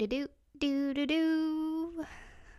do do do do do.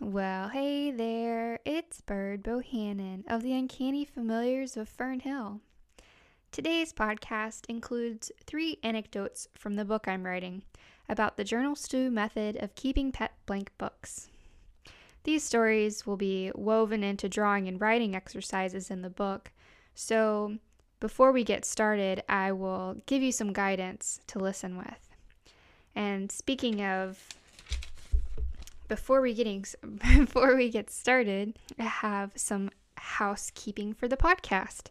Well, hey there, it's Bird Bohannon of the Uncanny Familiars of Fern Hill. Today's podcast includes three anecdotes from the book I'm writing about the journal stew method of keeping pet blank books. These stories will be woven into drawing and writing exercises in the book, so before we get started, I will give you some guidance to listen with. And speaking of before we getting before we get started, I have some housekeeping for the podcast.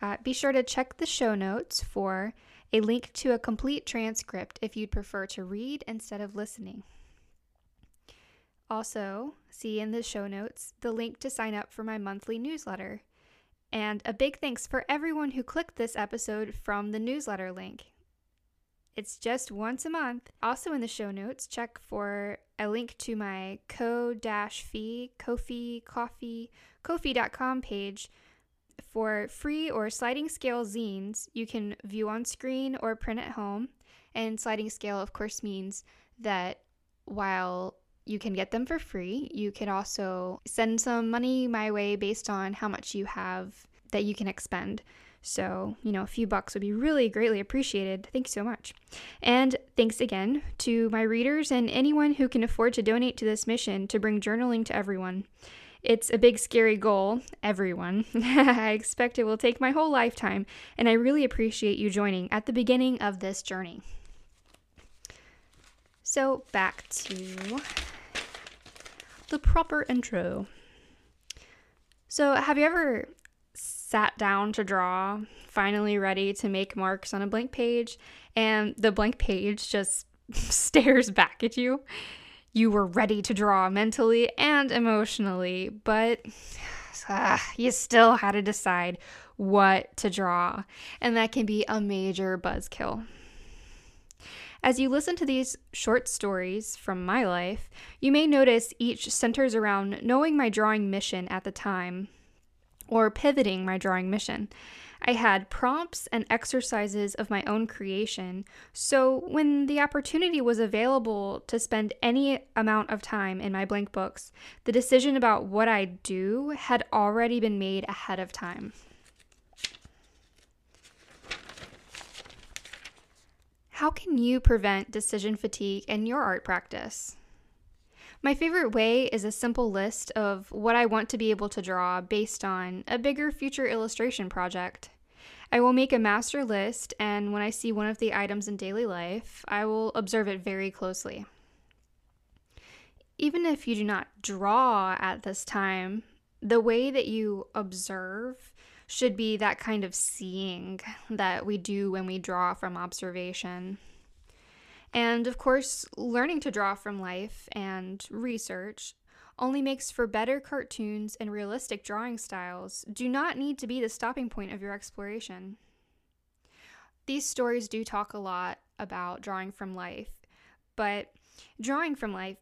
Uh, be sure to check the show notes for a link to a complete transcript if you'd prefer to read instead of listening. Also, see in the show notes the link to sign up for my monthly newsletter. And a big thanks for everyone who clicked this episode from the newsletter link. It's just once a month. Also in the show notes, check for a link to my ko-fi, Ko-fi, coffee, ko-fi.com page for free or sliding scale zines you can view on screen or print at home. And sliding scale, of course, means that while you can get them for free, you can also send some money my way based on how much you have that you can expend. So, you know, a few bucks would be really greatly appreciated. Thanks so much. And thanks again to my readers and anyone who can afford to donate to this mission to bring journaling to everyone. It's a big, scary goal, everyone. I expect it will take my whole lifetime, and I really appreciate you joining at the beginning of this journey. So, back to the proper intro. So, have you ever sat down to draw, finally ready to make marks on a blank page, and the blank page just stares back at you. You were ready to draw mentally and emotionally, but uh, you still had to decide what to draw, and that can be a major buzzkill. As you listen to these short stories from my life, you may notice each centers around knowing my drawing mission at the time or pivoting my drawing mission. I had prompts and exercises of my own creation, so when the opportunity was available to spend any amount of time in my blank books, the decision about what I'd do had already been made ahead of time. How can you prevent decision fatigue in your art practice? My favorite way is a simple list of what I want to be able to draw based on a bigger future illustration project. I will make a master list, and when I see one of the items in daily life, I will observe it very closely. Even if you do not draw at this time, the way that you observe should be that kind of seeing that we do when we draw from observation. And of course, learning to draw from life and research only makes for better cartoons and realistic drawing styles do not need to be the stopping point of your exploration. These stories do talk a lot about drawing from life, but drawing from life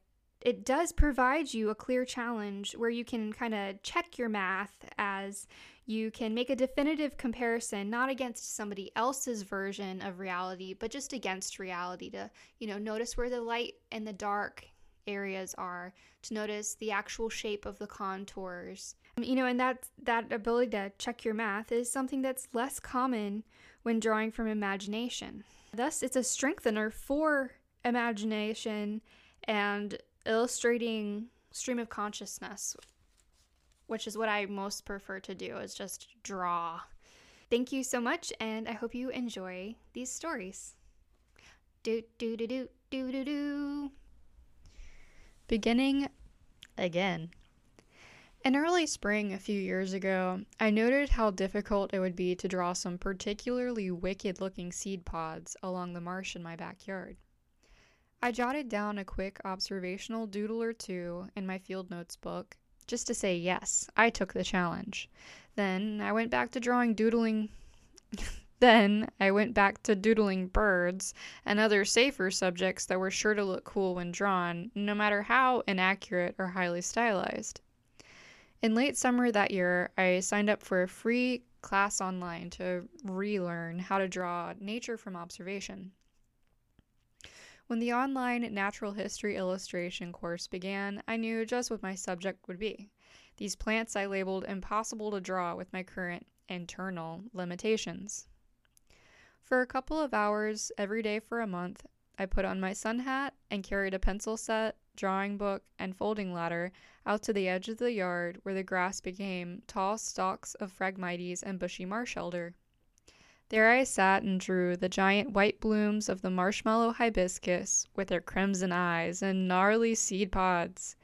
it does provide you a clear challenge where you can kind of check your math as you can make a definitive comparison not against somebody else's version of reality but just against reality to you know notice where the light and the dark areas are to notice the actual shape of the contours. Um, you know and that that ability to check your math is something that's less common when drawing from imagination. Thus it's a strengthener for imagination and illustrating stream of consciousness which is what I most prefer to do, is just draw. Thank you so much, and I hope you enjoy these stories. Do do do do do do do. Beginning again. In early spring a few years ago, I noted how difficult it would be to draw some particularly wicked looking seed pods along the marsh in my backyard. I jotted down a quick observational doodle or two in my field notes book just to say yes, I took the challenge. Then I went back to drawing doodling. then I went back to doodling birds and other safer subjects that were sure to look cool when drawn, no matter how inaccurate or highly stylized. In late summer that year, I signed up for a free class online to relearn how to draw nature from observation. When the online natural history illustration course began, I knew just what my subject would be. These plants I labeled impossible to draw with my current internal limitations. For a couple of hours every day for a month, I put on my sun hat and carried a pencil set, drawing book, and folding ladder out to the edge of the yard where the grass became tall stalks of Phragmites and bushy marsh elder. There I sat and drew the giant white blooms of the marshmallow hibiscus with their crimson eyes and gnarly seed pods.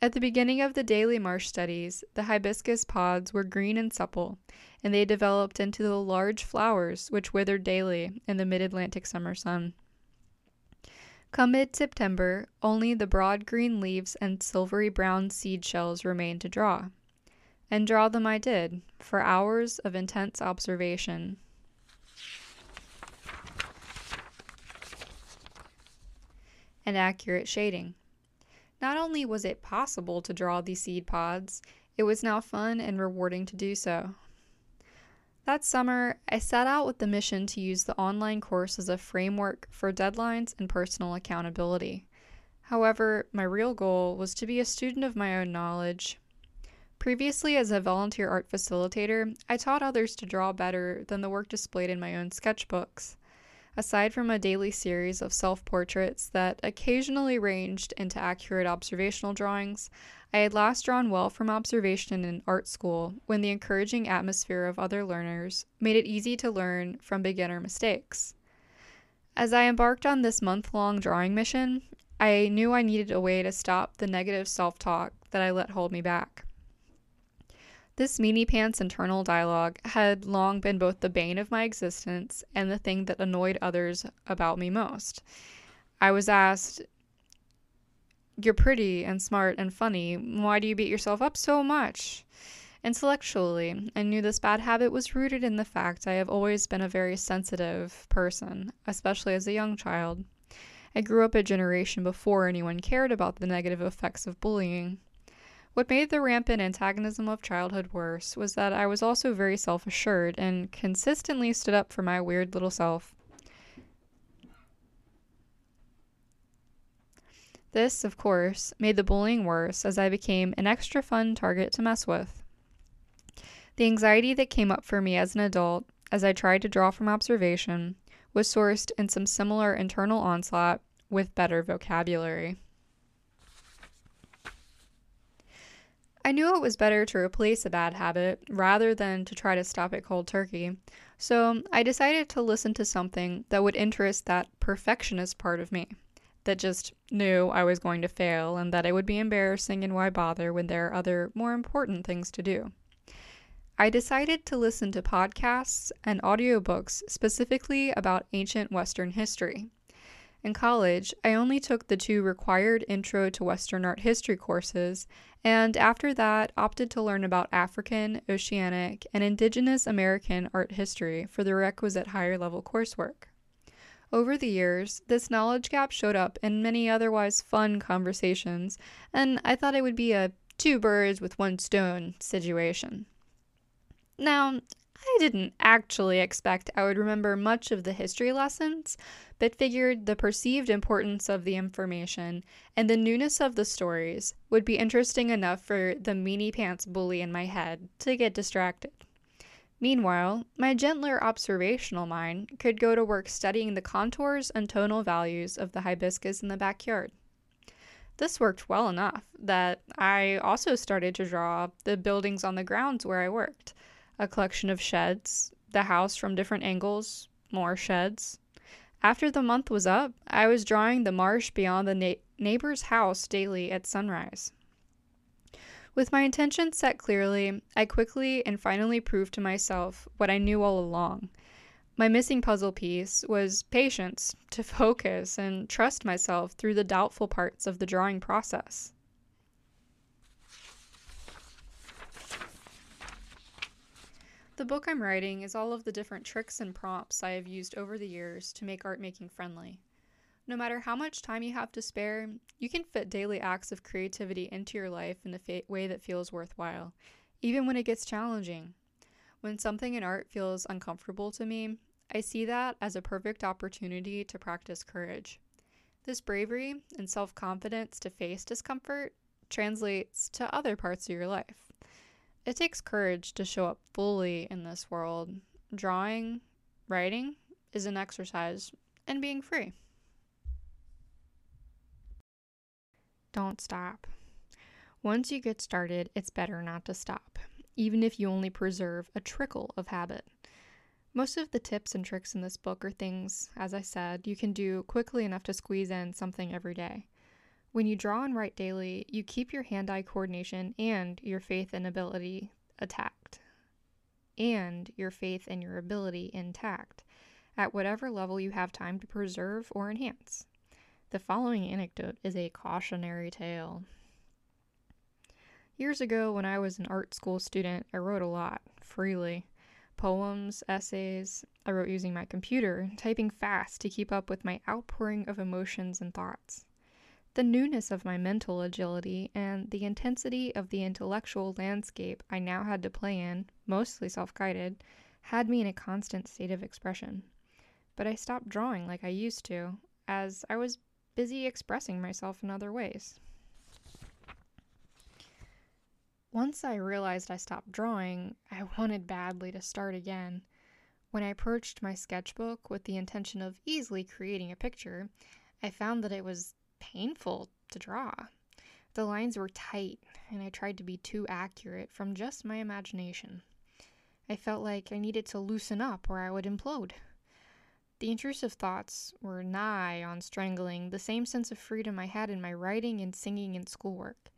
At the beginning of the daily marsh studies, the hibiscus pods were green and supple, and they developed into the large flowers which withered daily in the mid Atlantic summer sun. Come mid September, only the broad green leaves and silvery brown seed shells remained to draw. And draw them I did, for hours of intense observation. And accurate shading. Not only was it possible to draw these seed pods, it was now fun and rewarding to do so. That summer, I set out with the mission to use the online course as a framework for deadlines and personal accountability. However, my real goal was to be a student of my own knowledge. Previously, as a volunteer art facilitator, I taught others to draw better than the work displayed in my own sketchbooks. Aside from a daily series of self portraits that occasionally ranged into accurate observational drawings, I had last drawn well from observation in art school when the encouraging atmosphere of other learners made it easy to learn from beginner mistakes. As I embarked on this month long drawing mission, I knew I needed a way to stop the negative self talk that I let hold me back. This meanie pants internal dialogue had long been both the bane of my existence and the thing that annoyed others about me most. I was asked, You're pretty and smart and funny. Why do you beat yourself up so much? Intellectually, I knew this bad habit was rooted in the fact I have always been a very sensitive person, especially as a young child. I grew up a generation before anyone cared about the negative effects of bullying. What made the rampant antagonism of childhood worse was that I was also very self assured and consistently stood up for my weird little self. This, of course, made the bullying worse as I became an extra fun target to mess with. The anxiety that came up for me as an adult, as I tried to draw from observation, was sourced in some similar internal onslaught with better vocabulary. I knew it was better to replace a bad habit rather than to try to stop it cold turkey, so I decided to listen to something that would interest that perfectionist part of me that just knew I was going to fail and that it would be embarrassing and why bother when there are other more important things to do. I decided to listen to podcasts and audiobooks specifically about ancient Western history. In college, I only took the two required Intro to Western Art History courses, and after that, opted to learn about African, Oceanic, and Indigenous American art history for the requisite higher level coursework. Over the years, this knowledge gap showed up in many otherwise fun conversations, and I thought it would be a two birds with one stone situation. Now, I didn't actually expect I would remember much of the history lessons, but figured the perceived importance of the information and the newness of the stories would be interesting enough for the meanie pants bully in my head to get distracted. Meanwhile, my gentler observational mind could go to work studying the contours and tonal values of the hibiscus in the backyard. This worked well enough that I also started to draw the buildings on the grounds where I worked a collection of sheds, the house from different angles, more sheds. After the month was up, I was drawing the marsh beyond the na- neighbor's house daily at sunrise. With my intentions set clearly, I quickly and finally proved to myself what I knew all along. My missing puzzle piece was patience to focus and trust myself through the doubtful parts of the drawing process. The book I'm writing is all of the different tricks and prompts I have used over the years to make art making friendly. No matter how much time you have to spare, you can fit daily acts of creativity into your life in a fa- way that feels worthwhile, even when it gets challenging. When something in art feels uncomfortable to me, I see that as a perfect opportunity to practice courage. This bravery and self confidence to face discomfort translates to other parts of your life. It takes courage to show up fully in this world. Drawing, writing is an exercise in being free. Don't stop. Once you get started, it's better not to stop, even if you only preserve a trickle of habit. Most of the tips and tricks in this book are things, as I said, you can do quickly enough to squeeze in something every day. When you draw and write daily, you keep your hand eye coordination and your faith and ability attacked. And your faith and your ability intact at whatever level you have time to preserve or enhance. The following anecdote is a cautionary tale. Years ago, when I was an art school student, I wrote a lot, freely poems, essays. I wrote using my computer, typing fast to keep up with my outpouring of emotions and thoughts. The newness of my mental agility and the intensity of the intellectual landscape I now had to play in, mostly self guided, had me in a constant state of expression. But I stopped drawing like I used to, as I was busy expressing myself in other ways. Once I realized I stopped drawing, I wanted badly to start again. When I approached my sketchbook with the intention of easily creating a picture, I found that it was painful to draw. The lines were tight, and I tried to be too accurate from just my imagination. I felt like I needed to loosen up or I would implode. The intrusive thoughts were nigh on strangling the same sense of freedom I had in my writing and singing and schoolwork.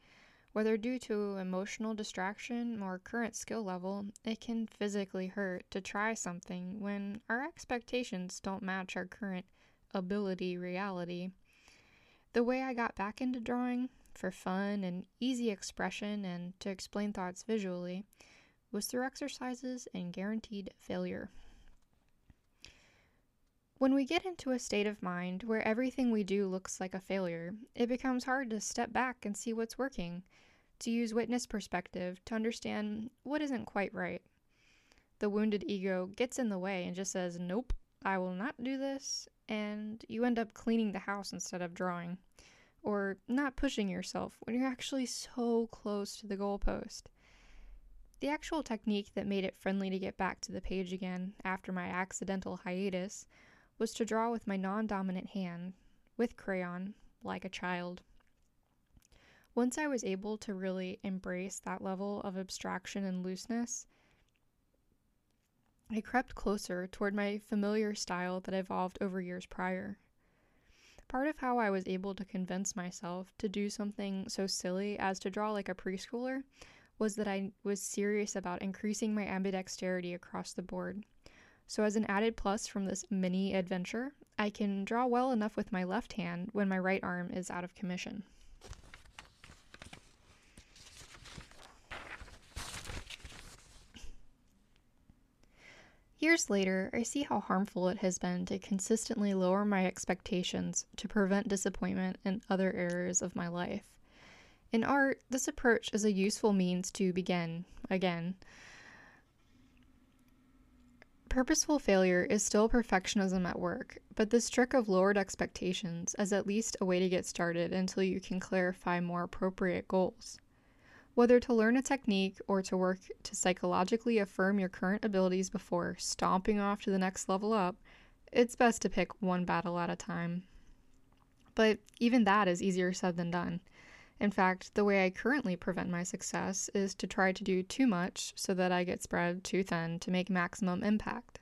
Whether due to emotional distraction or current skill level, it can physically hurt to try something when our expectations don't match our current ability reality. The way I got back into drawing, for fun and easy expression and to explain thoughts visually, was through exercises and guaranteed failure. When we get into a state of mind where everything we do looks like a failure, it becomes hard to step back and see what's working, to use witness perspective to understand what isn't quite right. The wounded ego gets in the way and just says, Nope, I will not do this, and you end up cleaning the house instead of drawing, or not pushing yourself when you're actually so close to the goalpost. The actual technique that made it friendly to get back to the page again after my accidental hiatus was to draw with my non dominant hand, with crayon, like a child. Once I was able to really embrace that level of abstraction and looseness, I crept closer toward my familiar style that evolved over years prior. Part of how I was able to convince myself to do something so silly as to draw like a preschooler was that I was serious about increasing my ambidexterity across the board. So, as an added plus from this mini adventure, I can draw well enough with my left hand when my right arm is out of commission. Years later, I see how harmful it has been to consistently lower my expectations to prevent disappointment in other areas of my life. In art, this approach is a useful means to begin again Purposeful failure is still perfectionism at work, but this trick of lowered expectations is at least a way to get started until you can clarify more appropriate goals. Whether to learn a technique or to work to psychologically affirm your current abilities before stomping off to the next level up, it's best to pick one battle at a time. But even that is easier said than done. In fact, the way I currently prevent my success is to try to do too much so that I get spread too thin to make maximum impact.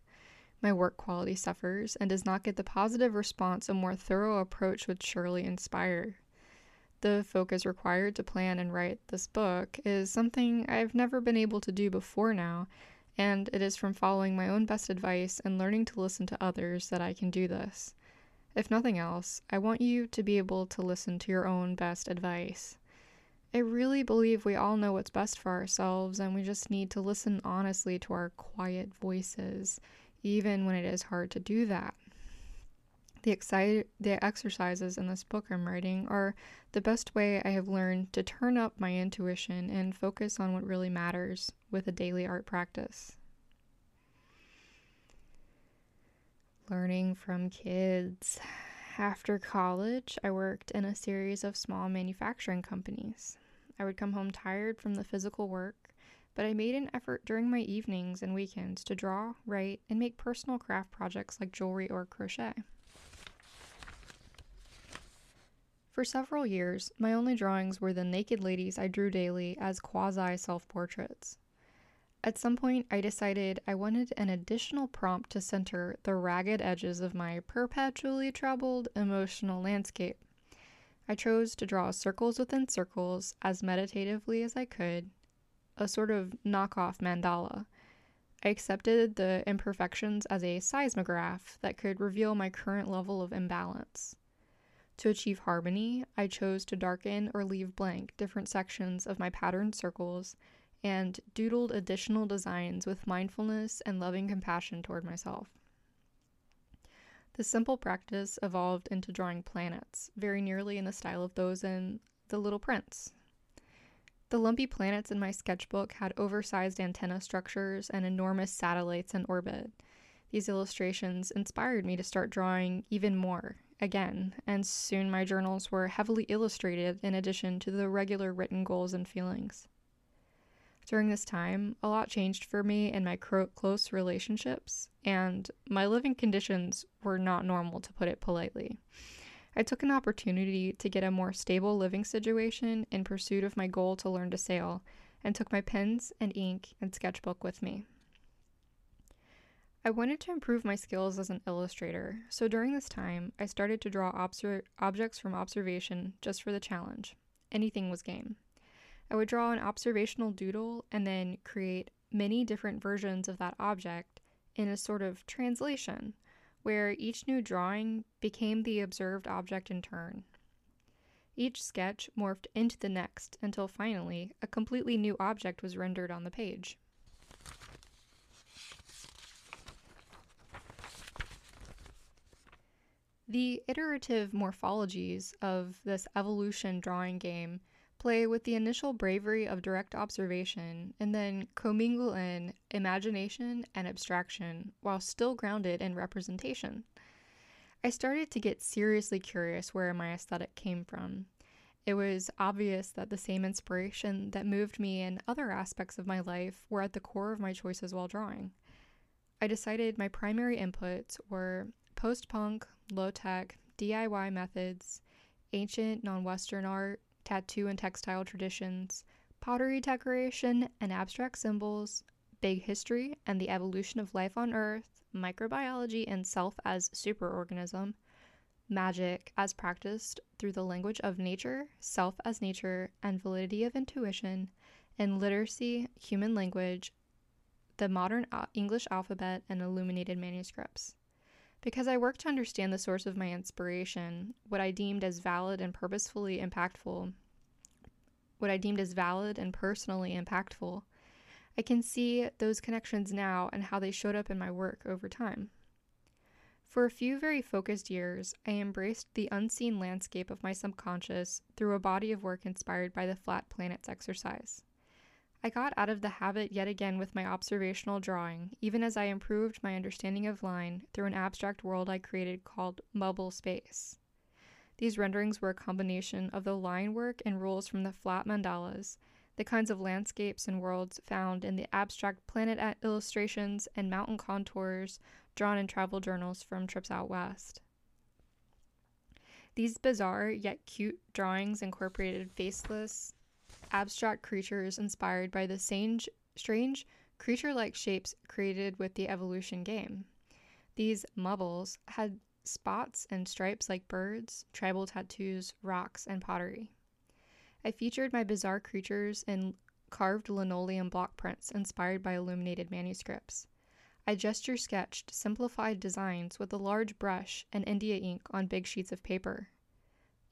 My work quality suffers and does not get the positive response a more thorough approach would surely inspire. The focus required to plan and write this book is something I've never been able to do before now, and it is from following my own best advice and learning to listen to others that I can do this. If nothing else, I want you to be able to listen to your own best advice. I really believe we all know what's best for ourselves, and we just need to listen honestly to our quiet voices, even when it is hard to do that. The, exci- the exercises in this book I'm writing are the best way I have learned to turn up my intuition and focus on what really matters with a daily art practice. learning from kids. after college, I worked in a series of small manufacturing companies. I would come home tired from the physical work, but I made an effort during my evenings and weekends to draw, write, and make personal craft projects like jewelry or crochet. For several years, my only drawings were the naked ladies I drew daily as quasi self portraits. At some point, I decided I wanted an additional prompt to center the ragged edges of my perpetually troubled emotional landscape. I chose to draw circles within circles as meditatively as I could, a sort of knockoff mandala. I accepted the imperfections as a seismograph that could reveal my current level of imbalance. To achieve harmony, I chose to darken or leave blank different sections of my patterned circles and doodled additional designs with mindfulness and loving compassion toward myself. The simple practice evolved into drawing planets, very nearly in the style of those in The Little Prince. The lumpy planets in my sketchbook had oversized antenna structures and enormous satellites in orbit. These illustrations inspired me to start drawing even more, again, and soon my journals were heavily illustrated in addition to the regular written goals and feelings. During this time, a lot changed for me in my close relationships, and my living conditions were not normal, to put it politely. I took an opportunity to get a more stable living situation in pursuit of my goal to learn to sail, and took my pens and ink and sketchbook with me. I wanted to improve my skills as an illustrator, so during this time, I started to draw obser- objects from observation just for the challenge. Anything was game. I would draw an observational doodle and then create many different versions of that object in a sort of translation, where each new drawing became the observed object in turn. Each sketch morphed into the next until finally a completely new object was rendered on the page. The iterative morphologies of this evolution drawing game play with the initial bravery of direct observation and then commingle in imagination and abstraction while still grounded in representation. I started to get seriously curious where my aesthetic came from. It was obvious that the same inspiration that moved me in other aspects of my life were at the core of my choices while drawing. I decided my primary inputs were post punk, low tech, DIY methods, ancient non Western art, tattoo and textile traditions, pottery decoration and abstract symbols, big history and the evolution of life on Earth, microbiology and self as superorganism, magic as practiced through the language of nature, self as nature, and validity of intuition, and literacy, human language, the modern uh, English alphabet, and illuminated manuscripts. Because I worked to understand the source of my inspiration, what I deemed as valid and purposefully impactful, what I deemed as valid and personally impactful, I can see those connections now and how they showed up in my work over time. For a few very focused years, I embraced the unseen landscape of my subconscious through a body of work inspired by the Flat Planets exercise. I got out of the habit yet again with my observational drawing, even as I improved my understanding of line through an abstract world I created called Bubble Space. These renderings were a combination of the line work and rules from the flat mandalas, the kinds of landscapes and worlds found in the abstract planet illustrations and mountain contours drawn in travel journals from trips out west. These bizarre yet cute drawings incorporated faceless, abstract creatures inspired by the strange, strange creature like shapes created with the evolution game. These mubbles had spots and stripes like birds, tribal tattoos, rocks, and pottery. I featured my bizarre creatures in carved linoleum block prints inspired by illuminated manuscripts. I gesture sketched simplified designs with a large brush and India ink on big sheets of paper.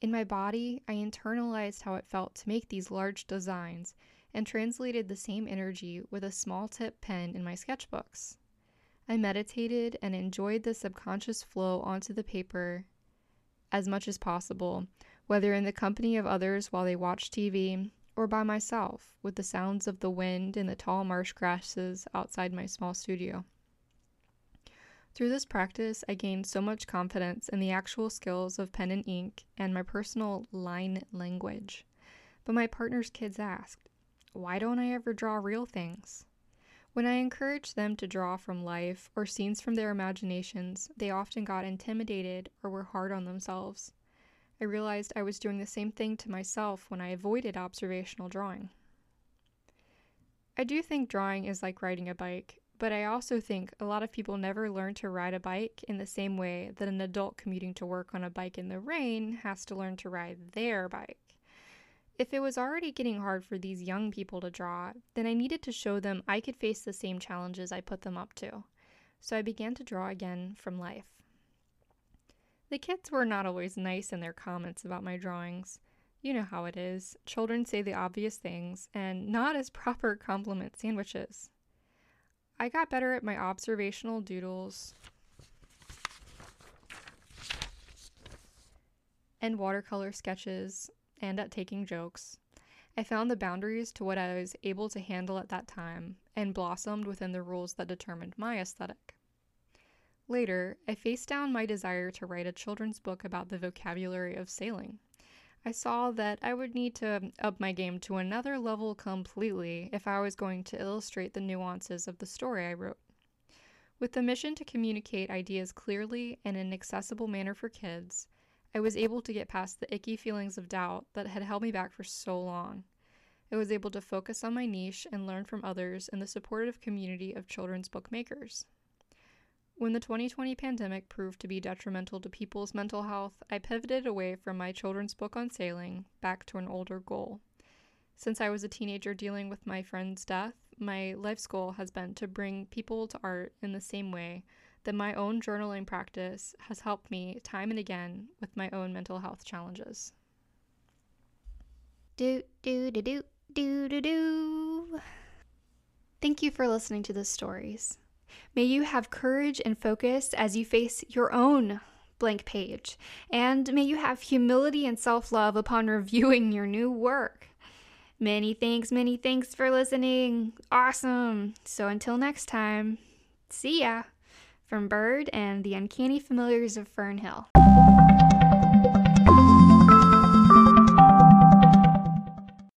In my body, I internalized how it felt to make these large designs and translated the same energy with a small tip pen in my sketchbooks. I meditated and enjoyed the subconscious flow onto the paper as much as possible, whether in the company of others while they watched TV or by myself with the sounds of the wind and the tall marsh grasses outside my small studio. Through this practice, I gained so much confidence in the actual skills of pen and ink and my personal line language. But my partner's kids asked, Why don't I ever draw real things? When I encouraged them to draw from life or scenes from their imaginations, they often got intimidated or were hard on themselves. I realized I was doing the same thing to myself when I avoided observational drawing. I do think drawing is like riding a bike, but I also think a lot of people never learn to ride a bike in the same way that an adult commuting to work on a bike in the rain has to learn to ride their bike. If it was already getting hard for these young people to draw, then I needed to show them I could face the same challenges I put them up to. So I began to draw again from life. The kids were not always nice in their comments about my drawings. You know how it is. Children say the obvious things, and not as proper compliment sandwiches. I got better at my observational doodles and watercolor sketches and at taking jokes. I found the boundaries to what I was able to handle at that time and blossomed within the rules that determined my aesthetic. Later, I faced down my desire to write a children's book about the vocabulary of sailing. I saw that I would need to up my game to another level completely if I was going to illustrate the nuances of the story I wrote. With the mission to communicate ideas clearly and in an accessible manner for kids, I was able to get past the icky feelings of doubt that had held me back for so long. I was able to focus on my niche and learn from others in the supportive community of children's book makers. When the 2020 pandemic proved to be detrimental to people's mental health, I pivoted away from my children's book on sailing back to an older goal. Since I was a teenager dealing with my friend's death, my life's goal has been to bring people to art in the same way that my own journaling practice has helped me time and again with my own mental health challenges. Do, do, do, do, do, do, do. Thank you for listening to the stories. May you have courage and focus as you face your own blank page, and may you have humility and self love upon reviewing your new work. Many thanks, many thanks for listening. Awesome. So until next time, see ya from Bird and the Uncanny Familiars of Fern Hill.